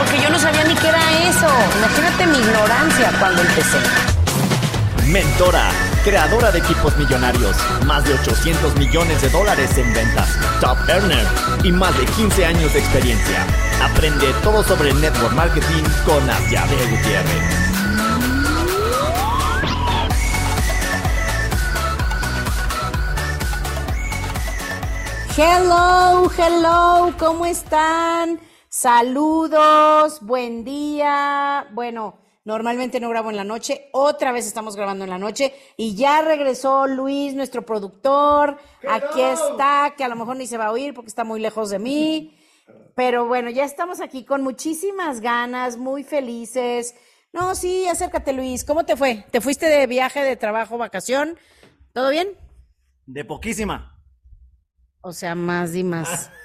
porque yo no sabía ni qué era eso. Imagínate mi ignorancia cuando empecé. Mentora, creadora de equipos millonarios, más de 800 millones de dólares en ventas, top earner y más de 15 años de experiencia. Aprende todo sobre network marketing con Asiade Gutiérrez. Hello, hello, ¿cómo están? Saludos, buen día. Bueno, normalmente no grabo en la noche, otra vez estamos grabando en la noche y ya regresó Luis, nuestro productor. Aquí está, que a lo mejor ni se va a oír porque está muy lejos de mí. Pero bueno, ya estamos aquí con muchísimas ganas, muy felices. No, sí, acércate Luis. ¿Cómo te fue? ¿Te fuiste de viaje, de trabajo, vacación? ¿Todo bien? De poquísima. O sea, más y más.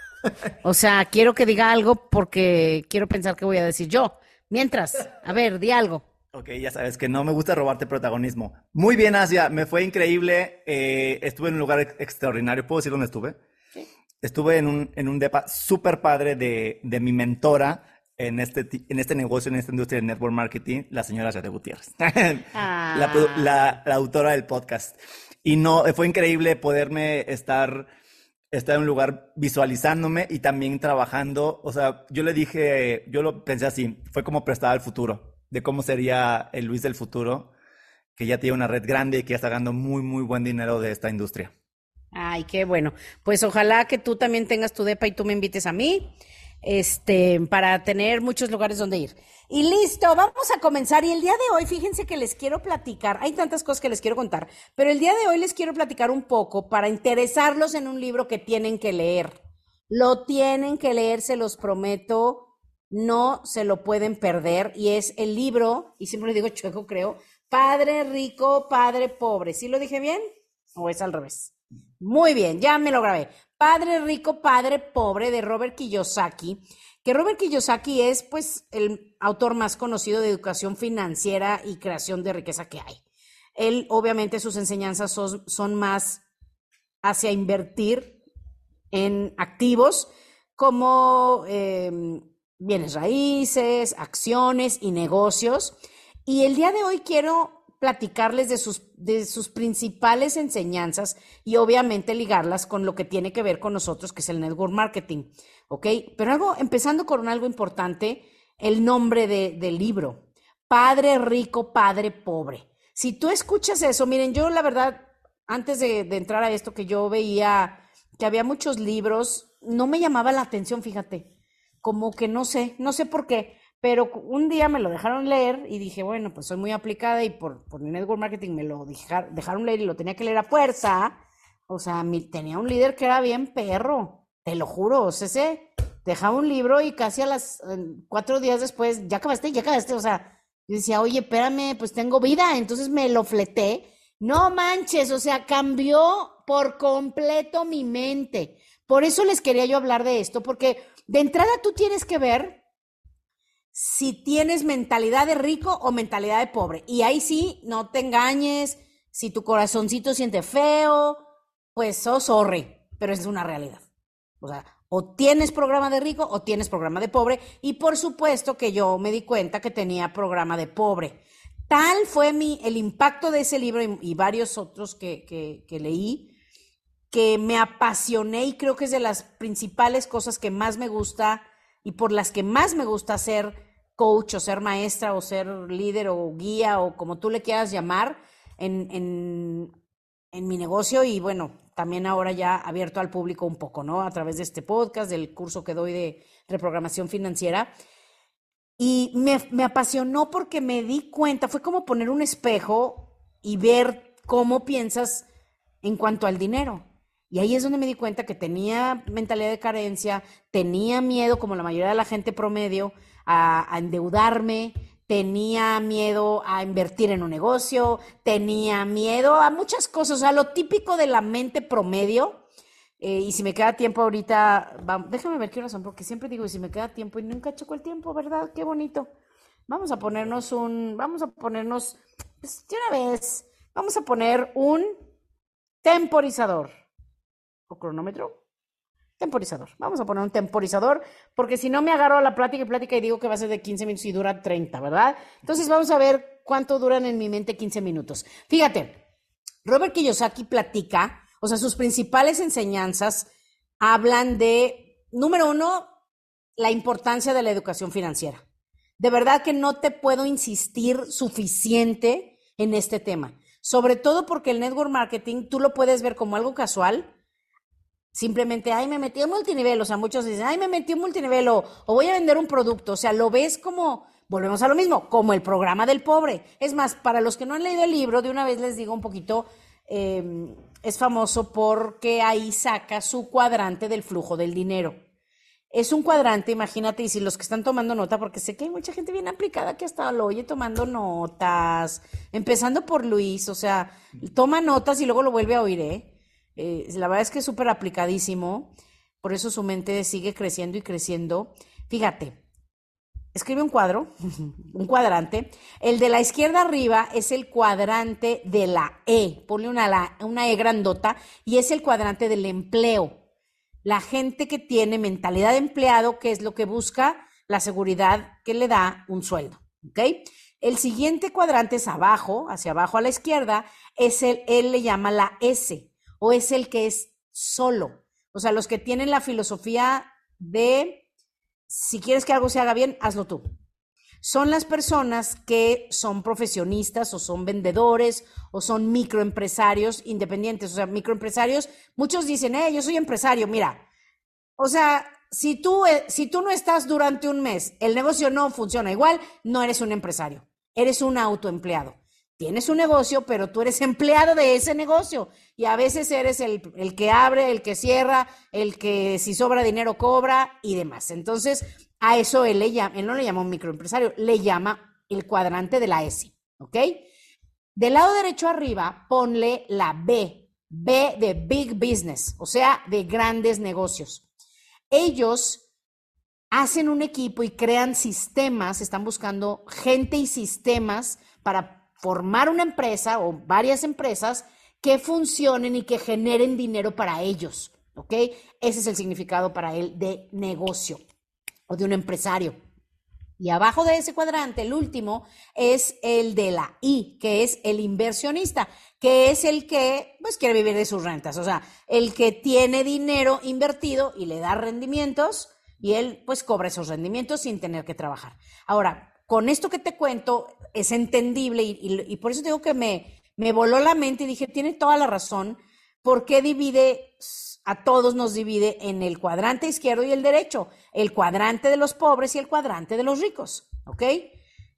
O sea, quiero que diga algo porque quiero pensar qué voy a decir yo. Mientras, a ver, di algo. Ok, ya sabes que no me gusta robarte protagonismo. Muy bien, Asia, me fue increíble. eh, estuve en un lugar ex- extraordinario. ¿Puedo decir dónde estuve? Estuve en un, en un depa súper padre de, de mi mentora en este, en este negocio, en esta industria de network marketing, la señora Yate Gutiérrez, la, produ- la- la autora del podcast. Y no, fue increíble poderme estar, estar en un lugar visualizándome y también trabajando. O sea, yo le dije, yo lo pensé así, fue como prestar al futuro, de cómo sería el Luis del futuro, que ya tiene una red grande y que ya está ganando muy, muy buen dinero de esta industria. Ay, qué bueno. Pues ojalá que tú también tengas tu depa y tú me invites a mí, este, para tener muchos lugares donde ir. Y listo, vamos a comenzar. Y el día de hoy, fíjense que les quiero platicar. Hay tantas cosas que les quiero contar, pero el día de hoy les quiero platicar un poco para interesarlos en un libro que tienen que leer. Lo tienen que leer, se los prometo. No se lo pueden perder. Y es el libro, y siempre le digo chueco, creo, Padre rico, padre pobre. ¿Sí lo dije bien? ¿O es al revés? Muy bien, ya me lo grabé. Padre rico, padre pobre de Robert Kiyosaki, que Robert Kiyosaki es pues el autor más conocido de educación financiera y creación de riqueza que hay. Él, obviamente, sus enseñanzas son, más hacia invertir en activos como eh, bienes raíces, acciones y negocios. Y el día de hoy quiero platicarles de sus, de sus principales enseñanzas y obviamente ligarlas con lo que tiene que ver con nosotros, que es el network marketing. ¿Ok? Pero algo, empezando con algo importante, el nombre de- del libro. Padre rico, padre pobre. Si tú escuchas eso, miren, yo la verdad, antes de, de entrar a esto, que yo veía que había muchos libros, no me llamaba la atención, fíjate, como que no sé, no sé por qué, pero un día me lo dejaron leer y dije, bueno, pues soy muy aplicada y por, por network marketing me lo dejar- dejaron leer y lo tenía que leer a fuerza. O sea, mi- tenía un líder que era bien perro, te lo juro, o sea, ese dejaba un libro y casi a las cuatro días después, ya acabaste, ya acabaste, o sea, yo decía, oye, espérame, pues tengo vida, entonces me lo fleté. No manches, o sea, cambió por completo mi mente. Por eso les quería yo hablar de esto, porque de entrada tú tienes que ver si tienes mentalidad de rico o mentalidad de pobre. Y ahí sí, no te engañes, si tu corazoncito siente feo, pues sos sorry, pero es una realidad. O sea, o tienes programa de rico o tienes programa de pobre. Y por supuesto que yo me di cuenta que tenía programa de pobre. Tal fue mi, el impacto de ese libro y, y varios otros que, que, que leí, que me apasioné y creo que es de las principales cosas que más me gusta y por las que más me gusta ser coach o ser maestra o ser líder o guía o como tú le quieras llamar en, en, mi negocio y bueno, también ahora ya abierto al público un poco, ¿no? A través de este podcast, del curso que doy de reprogramación financiera. Y me apasionó porque me di cuenta, fue como poner un espejo y ver cómo piensas en cuanto al dinero. Y ahí es donde me di cuenta que tenía mentalidad de carencia, tenía miedo, como la mayoría de la gente promedio, a, a endeudarme, tenía miedo a invertir en un negocio, tenía miedo a muchas cosas, o sea, lo típico de la mente promedio. Eh, y si me queda tiempo ahorita, déjame ver qué son, porque siempre digo, si me queda tiempo y nunca choco el tiempo, ¿verdad? Qué bonito. Vamos a ponernos un, vamos a ponernos, pues, de una vez, vamos a poner un temporizador o cronómetro temporizador. Vamos a poner un temporizador, porque si no me agarro a la plática y plática y digo que va a ser de 15 minutos y dura 30, ¿verdad? Entonces vamos a ver cuánto duran en mi mente 15 minutos. Fíjate, Robert Kiyosaki platica, o sea, sus principales enseñanzas hablan de, número uno, la importancia de la educación financiera. De verdad que no te puedo insistir suficiente en este tema, sobre todo porque el network marketing tú lo puedes ver como algo casual, simplemente, ay, me metí en multinivel, o sea, muchos dicen, ay, me metí en multinivel o, voy a vender un producto, o sea, lo ves como, volvemos a lo mismo, como el programa del pobre. Es más, para los que no han leído el libro, de una vez les digo un poquito, em, es famoso porque ahí saca su cuadrante del flujo del dinero. Es un cuadrante, imagínate, y si los que están tomando nota, porque sé que hay mucha gente bien aplicada que hasta lo oye tomando notas, empezando por Luis, o sea, toma notas y luego lo vuelve a oír, ¿eh? Eh, la verdad es que es súper aplicadísimo, por eso su mente sigue creciendo y creciendo. Fíjate, escribe un cuadro, un cuadrante. El de la izquierda arriba es el cuadrante de la E, ponle una, una E grandota, y es el cuadrante del empleo. La gente que tiene mentalidad de empleado, que es lo que busca, la seguridad que le da un sueldo. El siguiente cuadrante es abajo, hacia abajo a la izquierda, es el, él le llama la S o es el que es solo. O sea, los que tienen la filosofía de, si quieres que algo se haga bien, hazlo tú. Son las personas que son profesionistas o son vendedores o son microempresarios independientes. O sea, microempresarios, muchos dicen, eh, yo soy empresario. Mira, o sea, si tú, eh, si tú no estás durante un mes, el negocio no funciona igual, no eres un empresario, eres un autoempleado tienes un negocio, pero tú eres empleado de ese negocio y a veces eres el, que abre, el que cierra, el que si sobra dinero cobra y demás. Entonces, a eso él, le llama, él no le llama un microempresario, le llama el cuadrante de la S, ¿ok? Del lado derecho arriba, ponle la B, B de Big Business, o sea, de grandes negocios. Ellos hacen un equipo y crean sistemas, están buscando gente y sistemas para formar una empresa o varias empresas que funcionen y que generen dinero para ellos. ¿Ok? Ese es el significado para él de negocio o de un empresario. Y abajo de ese cuadrante, el último, es el de la I, que es el inversionista, que es el que pues quiere vivir de sus rentas, o sea, el que tiene dinero invertido y le da rendimientos y él pues cobra esos rendimientos sin tener que trabajar. Ahora, con esto que te cuento es entendible y, por eso digo que me, me voló la mente y dije, tiene toda la razón, ¿por qué divide, a todos nos divide en el cuadrante izquierdo y el derecho? El cuadrante de los pobres y el cuadrante de los ricos, ¿ok?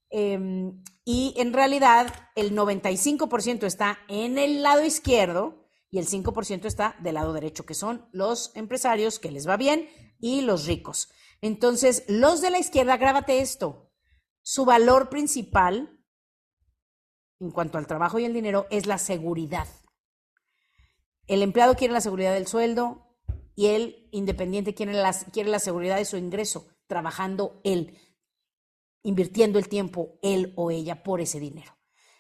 Em, y en realidad el 95% está en el lado izquierdo y el 5% está del lado derecho, que son los empresarios que les va bien y los ricos. Entonces, los de la izquierda, grábate esto, su valor principal en cuanto al trabajo y el dinero es la seguridad. El empleado quiere la seguridad del sueldo y el independiente quiere la, quiere la seguridad de su ingreso, trabajando él, invirtiendo el tiempo él o ella por ese dinero.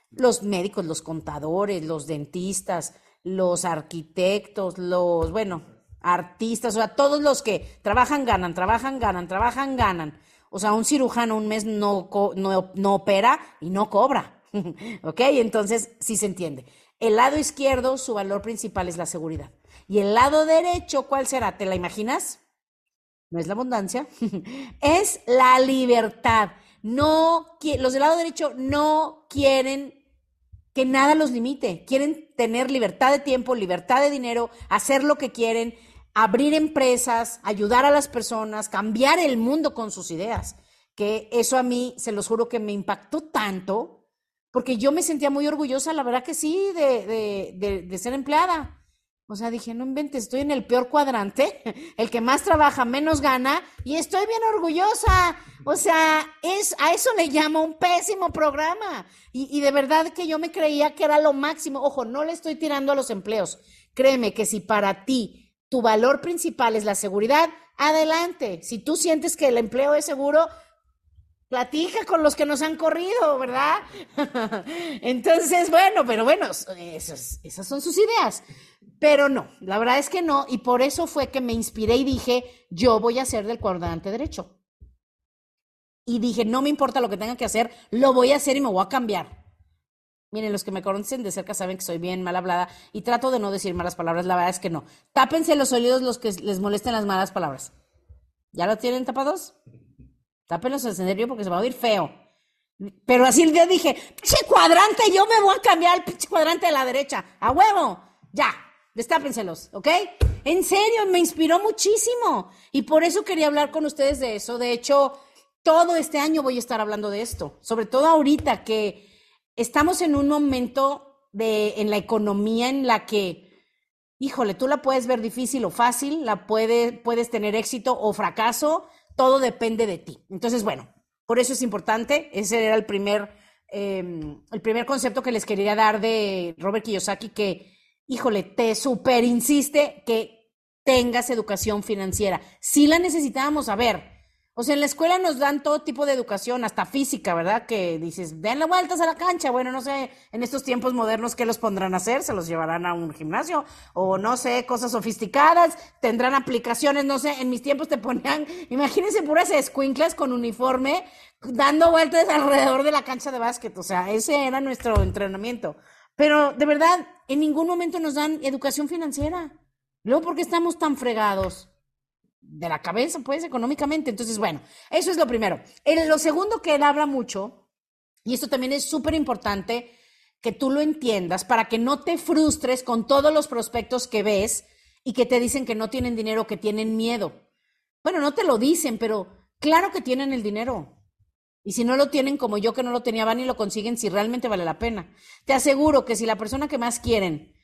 Los médicos, los contadores, los dentistas, los arquitectos, los, bueno, artistas, o sea, todos los que trabajan, ganan, trabajan, ganan, trabajan, ganan o sea, un cirujano un mes no, no, opera y no cobra. ¿Ok? Entonces, sí se entiende. El lado izquierdo, su valor principal es la seguridad. Y el lado derecho, ¿cuál será? ¿Te la imaginas? No es la abundancia, es la libertad. No, los del lado derecho no quieren que nada los limite. Quieren tener libertad de tiempo, libertad de dinero, hacer lo que quieren, abrir empresas, ayudar a las personas, cambiar el mundo con sus ideas. Que eso a mí, se los juro que me impactó tanto, porque yo me sentía muy orgullosa, la verdad que sí, de, ser empleada. O sea, dije, no inventes, estoy en el peor cuadrante, el que más trabaja, menos gana, y estoy bien orgullosa. O sea, es, a eso le llamo un pésimo programa. Y, y de verdad que yo me creía que era lo máximo. Ojo, no le estoy tirando a los empleos. Créeme que si para ti tu valor principal es la seguridad, adelante. Si tú sientes que el empleo es seguro, platica con los que nos han corrido, ¿verdad? Entonces, bueno, pero bueno, esas, esas son sus ideas. Pero no, la verdad es que no, y por eso fue que me inspiré y dije, yo voy a ser del cuadrante derecho. Y dije, no me importa lo que tenga que hacer, lo voy a hacer y me voy a cambiar. Miren, los que me conocen de cerca saben que soy bien mal hablada y trato de no decir malas palabras, la verdad es que no. Tápense los oídos los que les molesten las malas palabras. ¿Ya lo tienen tapados? Tápenlos en serio porque se va a oír feo. Pero así el día dije, pinche cuadrante, yo me voy a cambiar al pinche cuadrante de la derecha. A huevo. Ya, destápenselos, ¿ok? En serio, me inspiró muchísimo. Y por eso quería hablar con ustedes de eso. De hecho, todo este año voy a estar hablando de esto. Sobre todo ahorita que estamos en un momento de, en la economía en la que, híjole, tú la puedes ver difícil o fácil, la puede, puedes tener éxito o fracaso todo depende de ti. Entonces, bueno, por eso es importante. Ese era el primer, em, el primer concepto que les quería dar de Robert Kiyosaki, que, híjole, te super insiste que tengas educación financiera. Si la necesitábamos, a ver, o sea, en la escuela nos dan todo tipo de educación, hasta física, ¿verdad? Que dices, den la vueltas a la cancha. Bueno, no sé, en estos tiempos modernos, ¿qué los pondrán a hacer? ¿Se los llevarán a un gimnasio? O no sé, cosas sofisticadas, tendrán aplicaciones, no sé, en mis tiempos te ponían, imagínense puras escuinclas con uniforme, dando vueltas alrededor de la cancha de básquet. O sea, ese era nuestro entrenamiento. Pero de verdad, en ningún momento nos dan educación financiera. Luego, ¿por qué estamos tan fregados? De la cabeza, pues, económicamente. Entonces, bueno, eso es lo primero. En lo segundo que él habla mucho, y esto también es súper importante que tú lo entiendas para que no te frustres con todos los prospectos que ves y que te dicen que no tienen dinero, que tienen miedo. Bueno, no te lo dicen, pero claro que tienen el dinero. Y si no lo tienen como yo que no lo tenía, van y lo consiguen si realmente vale la pena. Te aseguro que si la persona que más quieren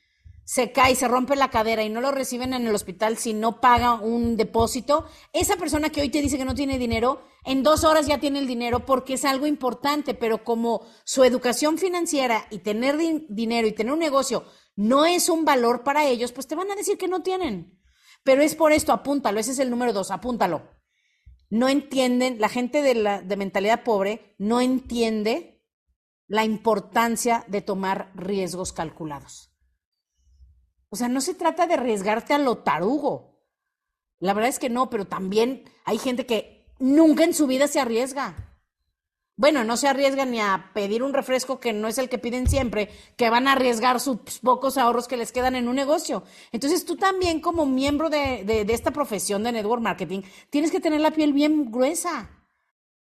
se cae, se rompe la cadera y no lo reciben en el hospital si no paga un depósito, esa persona que hoy te dice que no tiene dinero, en dos horas ya tiene el dinero porque es algo importante, pero como su educación financiera y tener dinero y tener un negocio no es un valor para ellos, pues te van a decir que no tienen. Pero es por esto, apúntalo, ese es el número dos, apúntalo. No entienden, la gente de, la, de mentalidad pobre no entiende la importancia de tomar riesgos calculados. O sea, no se trata de arriesgarte a lo tarugo. La verdad es que no, pero también hay gente que nunca en su vida se arriesga. Bueno, no se arriesgan ni a pedir un refresco que no es el que piden siempre, que van a arriesgar sus pocos ahorros que les quedan en un negocio. Entonces tú también como miembro de, de esta profesión de network marketing, tienes que tener la piel bien gruesa,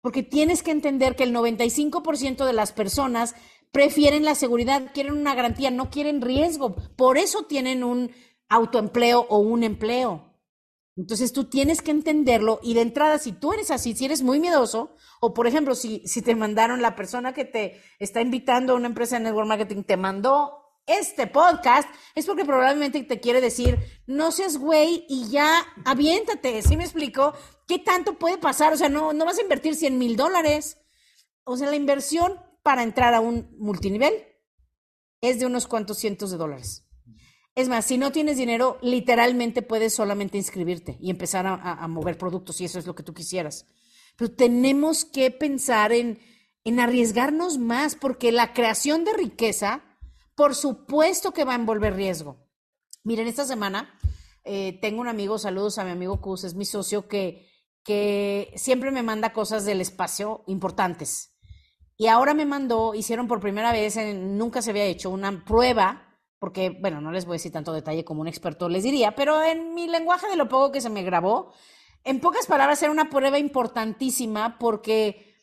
porque tienes que entender que el 95% de las personas prefieren la seguridad, quieren una garantía, no quieren riesgo. Por eso tienen un autoempleo o un empleo. Entonces tú tienes que entenderlo y de entrada, si tú eres así, si eres muy miedoso, o por ejemplo, si, si te mandaron la persona que te está invitando a una empresa de network marketing, te mandó este podcast, es porque probablemente te quiere decir, no seas güey y ya aviéntate, ¿sí me explico? ¿Qué tanto puede pasar? O sea, no, no vas a invertir 100 mil dólares. O sea, la inversión para entrar a un multinivel es de unos cuantos cientos de dólares. Es más, si no tienes dinero, literalmente puedes solamente inscribirte y empezar a, mover productos, si eso es lo que tú quisieras. Pero tenemos que pensar en, en arriesgarnos más, porque la creación de riqueza, por supuesto que va a envolver riesgo. Miren, esta semana eh, tengo un amigo, saludos a mi amigo Cus, es mi socio, que, que siempre me manda cosas del espacio importantes. Y ahora me mandó, hicieron por primera vez, nunca se había hecho una prueba, porque, bueno, no les voy a decir tanto detalle como un experto les diría, pero en mi lenguaje de lo poco que se me grabó, en pocas palabras era una prueba importantísima porque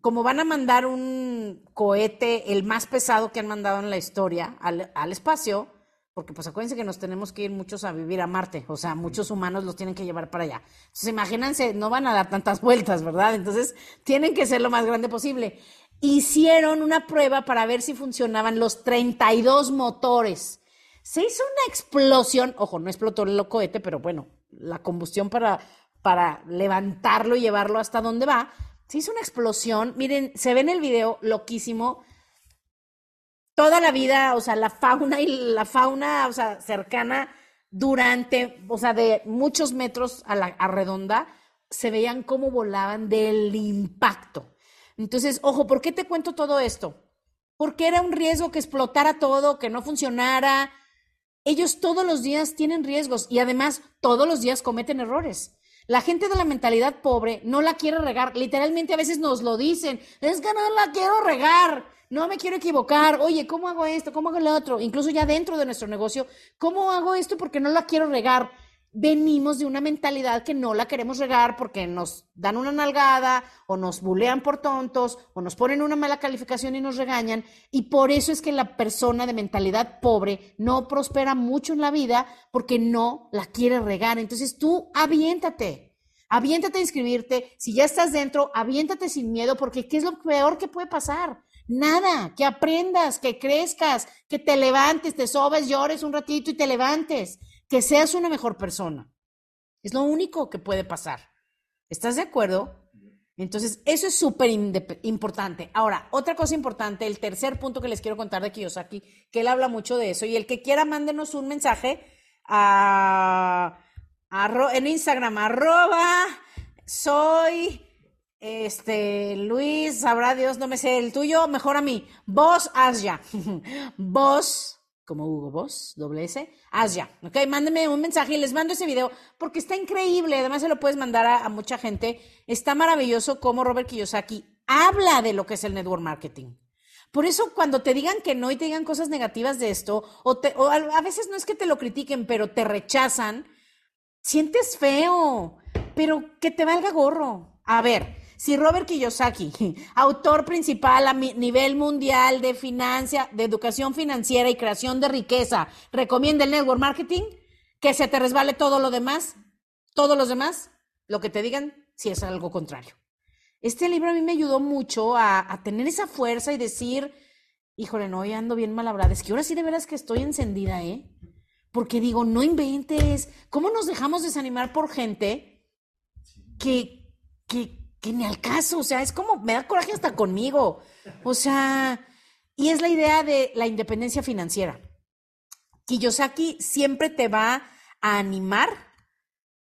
como van a mandar un cohete, el más pesado que han mandado en la historia, al, al espacio, porque pues acuérdense que nos tenemos que ir muchos a vivir a Marte, o sea, muchos humanos los tienen que llevar para allá. Entonces, imagínense, no van a dar tantas vueltas, ¿verdad? Entonces, tienen que ser lo más grande posible. Hicieron una prueba para ver si funcionaban los 32 motores. Se hizo una explosión, ojo, no explotó el cohete, pero bueno, la combustión para, para levantarlo y llevarlo hasta donde va, se hizo una explosión. Miren, se ve en el video loquísimo. Toda la vida, o sea, la fauna y la fauna, o sea, cercana durante, o sea, de muchos metros a la redonda, se veían cómo volaban del impacto. Entonces, ojo, ¿por qué te cuento todo esto? Porque era un riesgo que explotara todo, que no funcionara. Ellos todos los días tienen riesgos y además todos los días cometen errores. La gente de la mentalidad pobre no la quiere regar. Literalmente a veces nos lo dicen. Es que no la quiero regar. No me quiero equivocar. Oye, ¿cómo hago esto? ¿Cómo hago lo otro? Incluso ya dentro de nuestro negocio, ¿cómo hago esto? Porque no la quiero regar venimos de una mentalidad que no la queremos regar porque nos dan una nalgada o nos bulean por tontos o nos ponen una mala calificación y nos regañan. Y por eso es que la persona de mentalidad pobre no prospera mucho en la vida porque no la quiere regar. Entonces tú aviéntate, aviéntate a inscribirte. Si ya estás dentro, aviéntate sin miedo porque ¿qué es lo peor que puede pasar? Nada, que aprendas, que crezcas, que te levantes, te sobes, llores un ratito y te levantes que seas una mejor persona. Es lo único que puede pasar. ¿Estás de acuerdo? Entonces, eso es súper importante. Ahora, otra cosa importante, el tercer punto que les quiero contar de Kiyosaki, que él habla mucho de eso, y el que quiera, mándenos un mensaje a, en Instagram, arroba, soy, este, Luis, sabrá Dios, no me sé el tuyo, mejor a mí, vos, Asya, vos, como Hugo Boss, doble S, haz ya, ¿ok? Mándeme un mensaje y les mando ese video porque está increíble, además se lo puedes mandar a, mucha gente. Está maravilloso como Robert Kiyosaki habla de lo que es el network marketing. Por eso cuando te digan que no y te digan cosas negativas de esto, o a veces no es que te lo critiquen, pero te rechazan, sientes feo, pero que te valga gorro. A ver, si Robert Kiyosaki, autor principal a nivel mundial de financia, de educación financiera y creación de riqueza, recomienda el network marketing, que se te resbale todo lo demás, todos los demás, lo que te digan, si es algo contrario. Este libro a mí me ayudó mucho a, tener esa fuerza y decir, híjole, no, ya ando bien malabrada. Es que ahora sí de veras que estoy encendida, ¿eh? Porque digo, no inventes. ¿Cómo nos dejamos desanimar por gente que, que, que ni al caso, o sea, es como, me da coraje hasta conmigo. O sea, y es la idea de la independencia financiera. Kiyosaki siempre te va a animar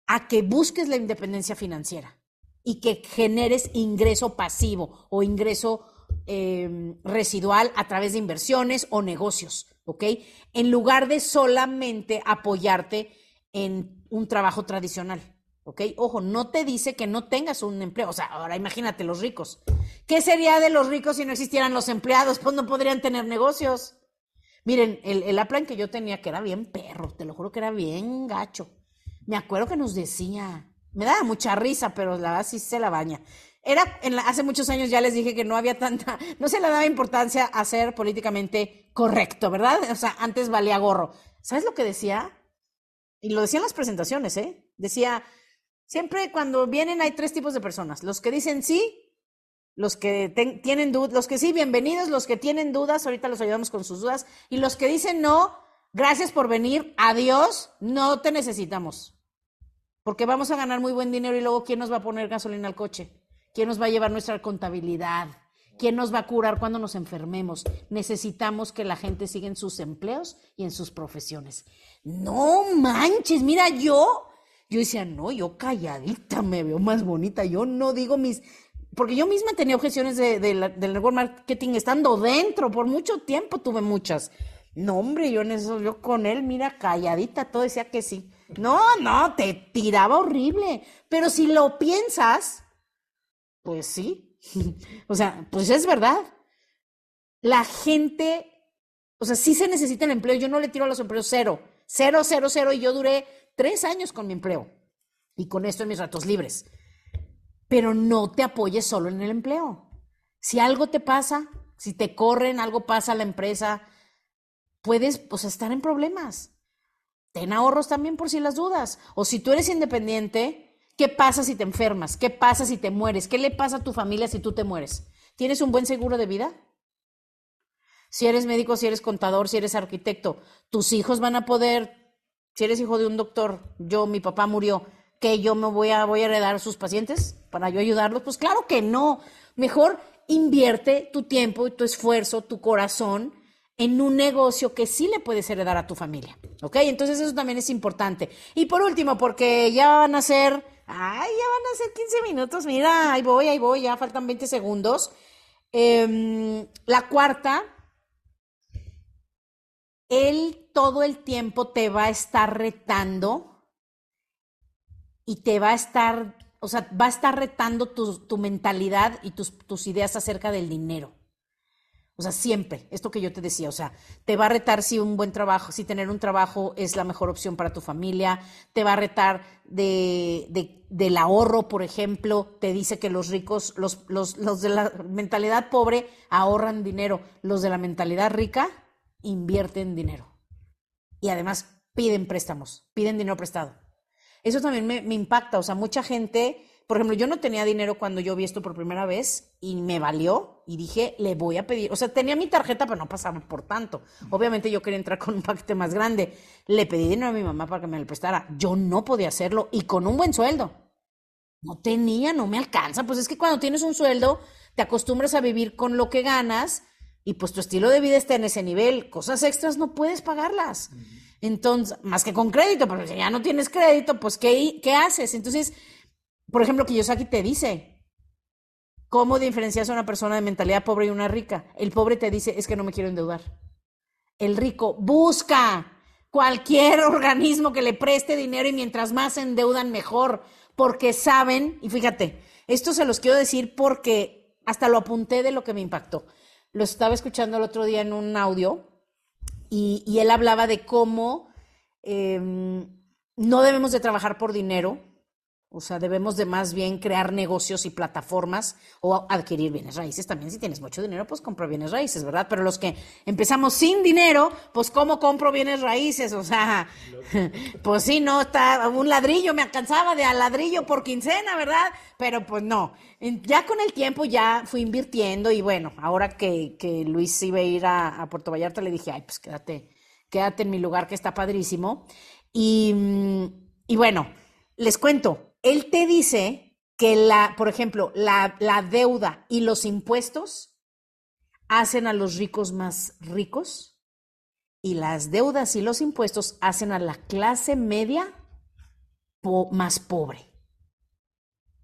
a que busques la independencia financiera y que generes ingreso pasivo o ingreso em, residual a través de inversiones o negocios, ¿ok? En lugar de solamente apoyarte en un trabajo tradicional. ¿Ok? Ojo, no te dice que no tengas un empleo. O sea, ahora imagínate los ricos. ¿Qué sería de los ricos si no existieran los empleados? Pues no podrían tener negocios. Miren, el, el plan que yo tenía, que era bien perro, te lo juro que era bien gacho. Me acuerdo que nos decía, me daba mucha risa, pero la verdad sí se la baña. Era, hace muchos años ya les dije que no había tanta, no se le daba importancia a ser políticamente correcto, ¿verdad? O sea, antes valía gorro. ¿Sabes lo que decía? Y lo decía en las presentaciones, ¿eh? Decía, Siempre cuando vienen hay tres tipos de personas. Los que dicen sí, los que tienen dudas, los que sí, bienvenidos, los que tienen dudas, ahorita los ayudamos con sus dudas, y los que dicen no, gracias por venir, adiós, no te necesitamos. Porque vamos a ganar muy buen dinero y luego ¿quién nos va a poner gasolina al coche? ¿Quién nos va a llevar nuestra contabilidad? ¿Quién nos va a curar cuando nos enfermemos? Necesitamos que la gente siga en sus empleos y en sus profesiones. No manches, mira, yo yo decía, no, yo calladita me veo más bonita, yo no digo mis... Porque yo misma tenía objeciones de, del network marketing estando dentro, por mucho tiempo tuve muchas. No, hombre, yo en eso, yo con él, mira, calladita, todo decía que sí. No, no, te tiraba horrible. Pero si lo piensas, pues sí. o sea, pues es verdad. La gente, o sea, sí se necesita el empleo. Yo no le tiro a los empleos cero. Cero, cero, cero. Y yo duré tres años con mi empleo y con esto en mis ratos libres. Pero no te apoyes solo en el empleo. Si algo te pasa, si te corren, algo pasa a la empresa, puedes pues, estar en problemas. Ten ahorros también por si las dudas. O si tú eres independiente, ¿qué pasa si te enfermas? ¿Qué pasa si te mueres? ¿Qué le pasa a tu familia si tú te mueres? ¿Tienes un buen seguro de vida? Si eres médico, si eres contador, si eres arquitecto, tus hijos van a poder, si eres hijo de un doctor, yo, mi papá murió, que yo me voy a, voy a heredar a sus pacientes para yo ayudarlos. Pues claro que no. Mejor invierte tu tiempo y tu esfuerzo, tu corazón en un negocio que sí le puedes heredar a tu familia. ¿Ok? Entonces eso también es importante. Y por último, porque ya van a ser, ay, ya van a ser 15 minutos, mira, ahí voy, ahí voy, ya faltan 20 segundos. Em, la cuarta, él todo el tiempo te va a estar retando y te va a estar, o sea, va a estar retando tu, mentalidad y tus, tus ideas acerca del dinero. O sea, siempre, esto que yo te decía, o sea, te va a retar si un buen trabajo, si tener un trabajo es la mejor opción para tu familia, te va a retar de, de del ahorro, por ejemplo, te dice que los ricos, los, los, los de la mentalidad pobre ahorran dinero, los de la mentalidad rica invierten dinero. Y además piden préstamos, piden dinero prestado. Eso también me, me impacta, o sea, mucha gente por ejemplo, yo no tenía dinero cuando yo vi esto por primera vez y me valió y dije, le voy a pedir, o sea, tenía mi tarjeta, pero no pasaba por tanto. Obviamente yo quería entrar con un paquete más grande. Le pedí dinero a mi mamá para que me lo prestara. Yo no podía hacerlo y con un buen sueldo. No tenía, no me alcanza. Pues es que cuando tienes un sueldo, te acostumbras a vivir con lo que ganas y pues tu estilo de vida está en ese nivel. Cosas extras no puedes pagarlas. Entonces, más que con crédito, porque si ya no tienes crédito, pues ¿qué, qué haces? Entonces, por ejemplo, Kiyosaki te dice, ¿cómo diferencias a una persona de mentalidad pobre y una rica? El pobre te dice, es que no me quiero endeudar. El rico busca cualquier organismo que le preste dinero y mientras más se endeudan, mejor, porque saben, y fíjate, esto se los quiero decir porque hasta lo apunté de lo que me impactó. Lo estaba escuchando el otro día en un audio y, él hablaba de cómo em, no debemos de trabajar por dinero, o sea, debemos de más bien crear negocios y plataformas o adquirir bienes raíces. También si tienes mucho dinero, pues compro bienes raíces, ¿verdad? Pero los que empezamos sin dinero, pues ¿cómo compro bienes raíces? O sea, pues sí, no, está un ladrillo, me alcanzaba de al ladrillo por quincena, ¿verdad? Pero pues no. Ya con el tiempo ya fui invirtiendo y bueno, ahora que, que Luis iba a ir a, a Puerto Vallarta, le dije, ay, pues quédate, quédate en mi lugar que está padrísimo. Y, mm, y bueno, les cuento, él te dice que la, por ejemplo, la, deuda y los impuestos hacen a los ricos más ricos y las deudas y los impuestos hacen a la clase media más pobre.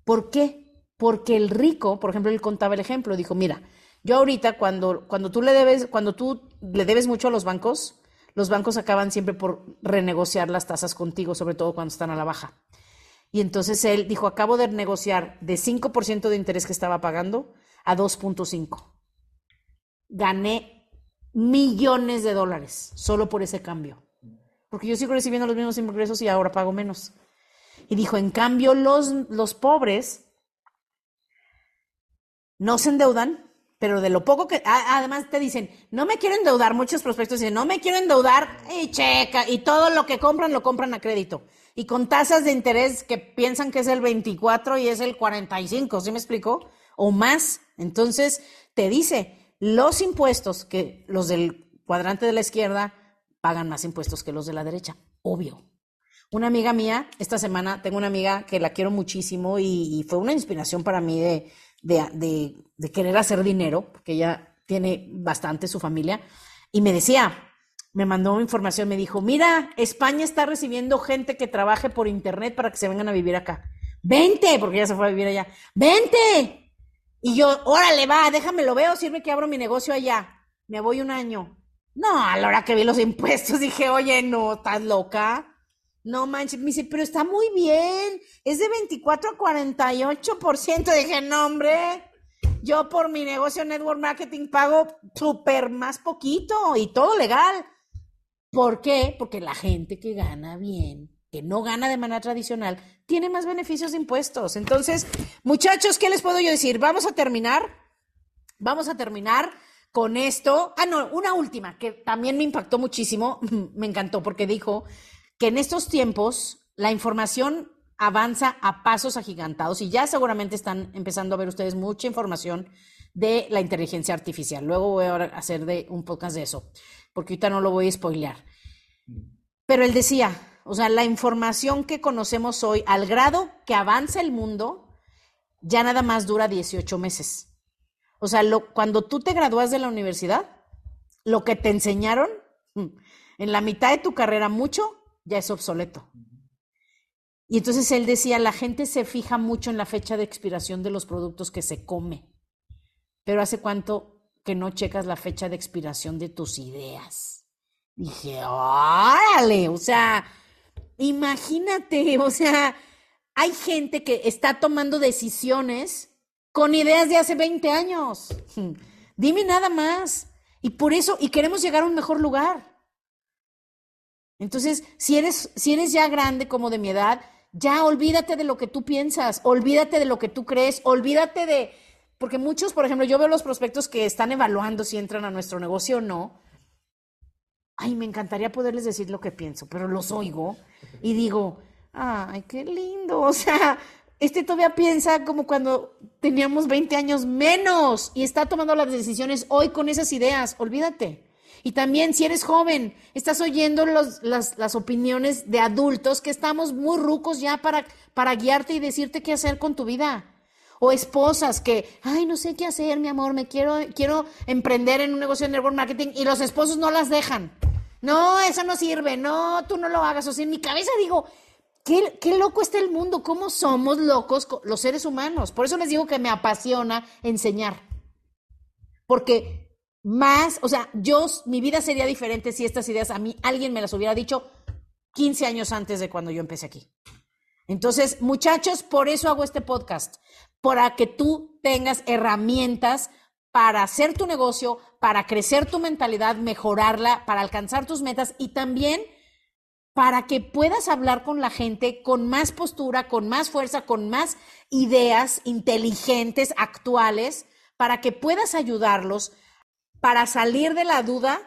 ¿Por qué? Porque el rico, por ejemplo, él contaba el ejemplo, dijo, mira, yo ahorita cuando, cuando tú le debes, cuando tú le debes mucho a los bancos, los bancos acaban siempre por renegociar las tasas contigo, sobre todo cuando están a la baja. Y entonces él dijo, acabo de negociar de 5% de interés que estaba pagando a 2.5. Gané millones de dólares solo por ese cambio. Porque yo sigo recibiendo los mismos ingresos y ahora pago menos. Y dijo, en cambio, los, los pobres no se endeudan, pero de lo poco que, además te dicen, no me quiero endeudar, muchos prospectos dicen, no me quiero endeudar, y checa, y todo lo que compran lo compran a crédito y con tasas de interés que piensan que es el 24 y es el 45, ¿sí me explico? O más. Entonces, te dice, los impuestos que los del cuadrante de la izquierda pagan más impuestos que los de la derecha, obvio. Una amiga mía, esta semana tengo una amiga que la quiero muchísimo y, fue una inspiración para mí de, de, de querer hacer dinero, porque ella tiene bastante su familia, y me decía, me mandó información, me dijo, mira, España está recibiendo gente que trabaje por internet para que se vengan a vivir acá. Vente, porque ya se fue a vivir allá. Vente. Y yo, órale, va, déjame lo veo, sirve que abro mi negocio allá. Me voy un año. No, a la hora que vi los impuestos dije, oye, no, estás loca. No manches, me dice, pero está muy bien. Es de 24 a 48%. Dije, no, hombre. Yo por mi negocio Network Marketing pago súper más poquito y todo legal. ¿Por qué? Porque la gente que gana bien, que no gana de manera tradicional, tiene más beneficios de impuestos. Entonces, muchachos, ¿qué les puedo yo decir? Vamos a terminar. Vamos a terminar con esto. Ah, no, una última que también me impactó muchísimo. me encantó porque dijo que en estos tiempos la información avanza a pasos agigantados y ya seguramente están empezando a ver ustedes mucha información de la inteligencia artificial. Luego voy a hacer de un podcast de eso, porque ahorita no lo voy a spoilear. Pero él decía, o sea, la información que conocemos hoy, al grado que avanza el mundo, ya nada más dura 18 meses. O sea, cuando tú te gradúas de la universidad, lo que te enseñaron mm, en la mitad de tu carrera mucho ya es obsoleto. Y entonces él decía, la gente se fija mucho en la fecha de expiración de los productos que se come, pero ¿hace cuánto que no checas la fecha de expiración de tus ideas? Dije, órale, o sea, imagínate, o sea, hay gente que está tomando decisiones con ideas de hace 20 años. Dime nada más. Y por eso, y queremos llegar a un mejor lugar. Entonces, si eres, si eres ya grande como de mi edad, ya olvídate de lo que tú piensas, olvídate de lo que tú crees, olvídate de, porque muchos, por ejemplo, yo veo los prospectos que están evaluando si entran a nuestro negocio o no. Ay, me encantaría poderles decir lo que pienso, pero los oigo y digo, ay, qué lindo. O sea, este todavía piensa como cuando teníamos 20 años menos y está tomando las decisiones hoy con esas ideas. Olvídate. Y también si eres joven, estás oyendo las, las, opiniones de adultos que estamos muy rucos ya para, para guiarte y decirte qué hacer con tu vida. O esposas que, ay, no sé qué hacer, mi amor, me quiero, quiero emprender en un negocio de network marketing y los esposos no las dejan. No, eso no sirve, no, tú no lo hagas. O sea, en mi cabeza digo, qué, qué loco está el mundo, cómo somos locos los seres humanos. Por eso les digo que me apasiona enseñar. Porque más, o sea, yo, mi vida sería diferente si estas ideas a mí alguien me las hubiera dicho 15 años antes de cuando yo empecé aquí. Entonces, muchachos, por eso hago este podcast, para que tú tengas herramientas para hacer tu negocio, para crecer tu mentalidad, mejorarla, para alcanzar tus metas y también para que puedas hablar con la gente con más postura, con más fuerza, con más ideas inteligentes, actuales, para que puedas ayudarlos para salir de la duda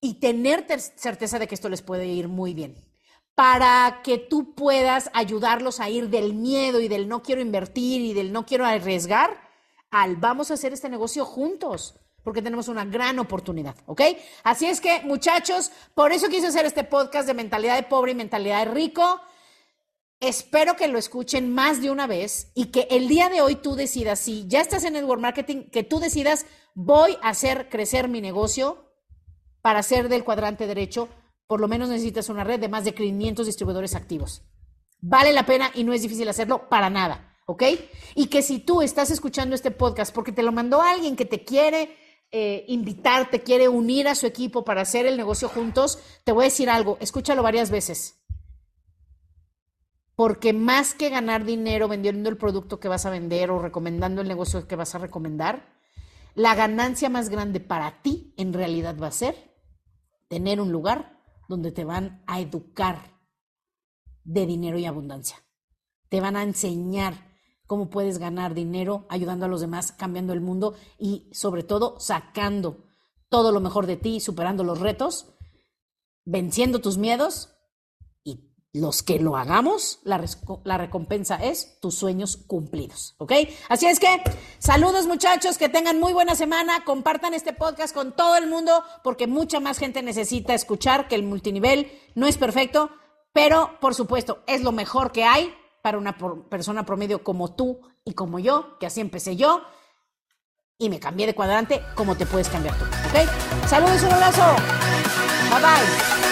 y tener certeza de que esto les puede ir muy bien. Para que tú puedas ayudarlos a ir del miedo y del no quiero invertir y del no quiero arriesgar al vamos a hacer este negocio juntos porque tenemos una gran oportunidad, ¿ok? Así es que, muchachos, por eso quise hacer este podcast de mentalidad de pobre y mentalidad de rico. Espero que lo escuchen más de una vez y que el día de hoy tú decidas, si ya estás en Network Marketing, que tú decidas, voy a hacer crecer mi negocio para ser del cuadrante derecho. Por lo menos necesitas una red de más de 500 distribuidores activos. Vale la pena y no es difícil hacerlo para nada, ¿ok? Y que si tú estás escuchando este podcast porque te lo mandó alguien que te quiere eh, invitar, te quiere unir a su equipo para hacer el negocio juntos, te voy a decir algo, escúchalo varias veces porque más que ganar dinero vendiendo el producto que vas a vender o recomendando el negocio que vas a recomendar, la ganancia más grande para ti en realidad va a ser tener un lugar donde te van a educar de dinero y abundancia. Te van a enseñar cómo puedes ganar dinero ayudando a los demás, cambiando el mundo y sobre todo sacando todo lo mejor de ti, superando los retos, venciendo tus miedos los que lo hagamos, la, recompensa es tus sueños cumplidos, ¿ok? Así es que, saludos muchachos, que tengan muy buena semana, compartan este podcast con todo el mundo, porque mucha más gente necesita escuchar que el multinivel no es perfecto, pero por supuesto es lo mejor que hay para una persona promedio como tú y como yo, que así empecé yo, y me cambié de cuadrante, como te puedes cambiar tú, ¿ok? Saludos, un abrazo, bye bye.